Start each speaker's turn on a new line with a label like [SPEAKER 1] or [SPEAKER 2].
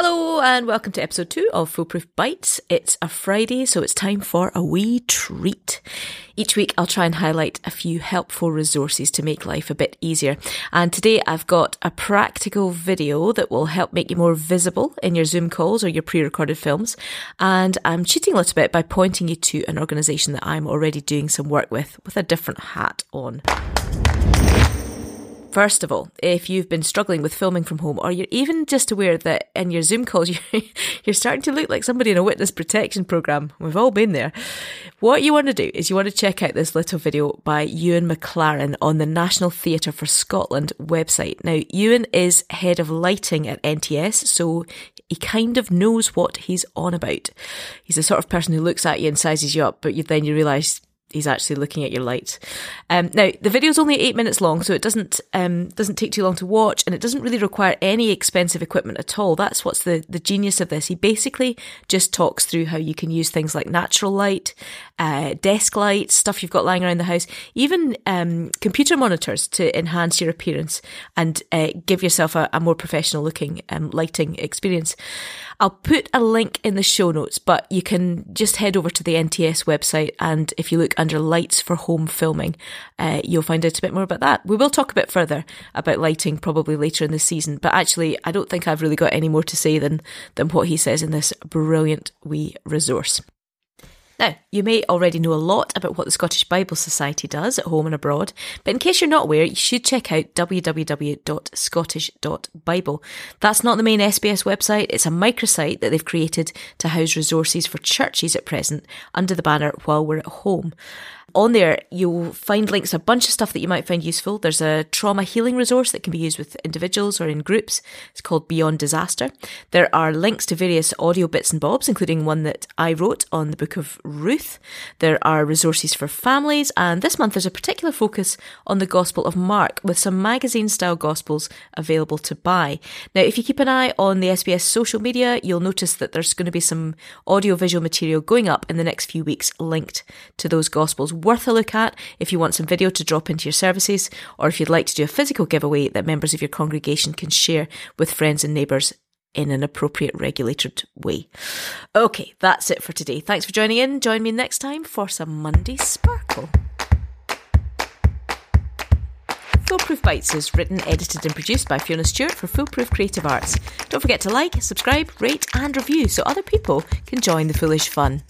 [SPEAKER 1] Hello and welcome to episode two of Foolproof Bites. It's a Friday, so it's time for a wee treat. Each week I'll try and highlight a few helpful resources to make life a bit easier. And today I've got a practical video that will help make you more visible in your Zoom calls or your pre-recorded films. And I'm cheating a little bit by pointing you to an organisation that I'm already doing some work with, with a different hat on. First of all, if you've been struggling with filming from home, or you're even just aware that in your Zoom calls you're, you're starting to look like somebody in a witness protection program, we've all been there. What you want to do is you want to check out this little video by Ewan McLaren on the National Theatre for Scotland website. Now, Ewan is head of lighting at NTS, so he kind of knows what he's on about. He's the sort of person who looks at you and sizes you up, but you, then you realise he's actually looking at your light. Um, now the video is only eight minutes long, so it doesn't um, doesn't take too long to watch, and it doesn't really require any expensive equipment at all. That's what's the the genius of this. He basically just talks through how you can use things like natural light, uh, desk lights, stuff you've got lying around the house, even um, computer monitors to enhance your appearance and uh, give yourself a, a more professional looking um, lighting experience. I'll put a link in the show notes, but you can just head over to the NTS website and if you look under lights for home filming, uh, you'll find out a bit more about that. We will talk a bit further about lighting probably later in the season, but actually, I don't think I've really got any more to say than, than what he says in this brilliant wee resource. Now, you may already know a lot about what the Scottish Bible Society does at home and abroad, but in case you're not aware, you should check out www.scottish.bible. That's not the main SBS website, it's a microsite that they've created to house resources for churches at present under the banner While We're at Home. On there, you'll find links a bunch of stuff that you might find useful. There's a trauma healing resource that can be used with individuals or in groups. It's called Beyond Disaster. There are links to various audio bits and bobs, including one that I wrote on the book of Ruth. There are resources for families, and this month there's a particular focus on the Gospel of Mark with some magazine style Gospels available to buy. Now, if you keep an eye on the SBS social media, you'll notice that there's going to be some audio visual material going up in the next few weeks linked to those Gospels worth a look at if you want some video to drop into your services, or if you'd like to do a physical giveaway that members of your congregation can share with friends and neighbours in an appropriate regulated way. Okay, that's it for today. Thanks for joining in. Join me next time for some Monday Sparkle. Foolproof Bites is written, edited, and produced by Fiona Stewart for Foolproof Creative Arts. Don't forget to like, subscribe, rate, and review so other people can join the foolish fun.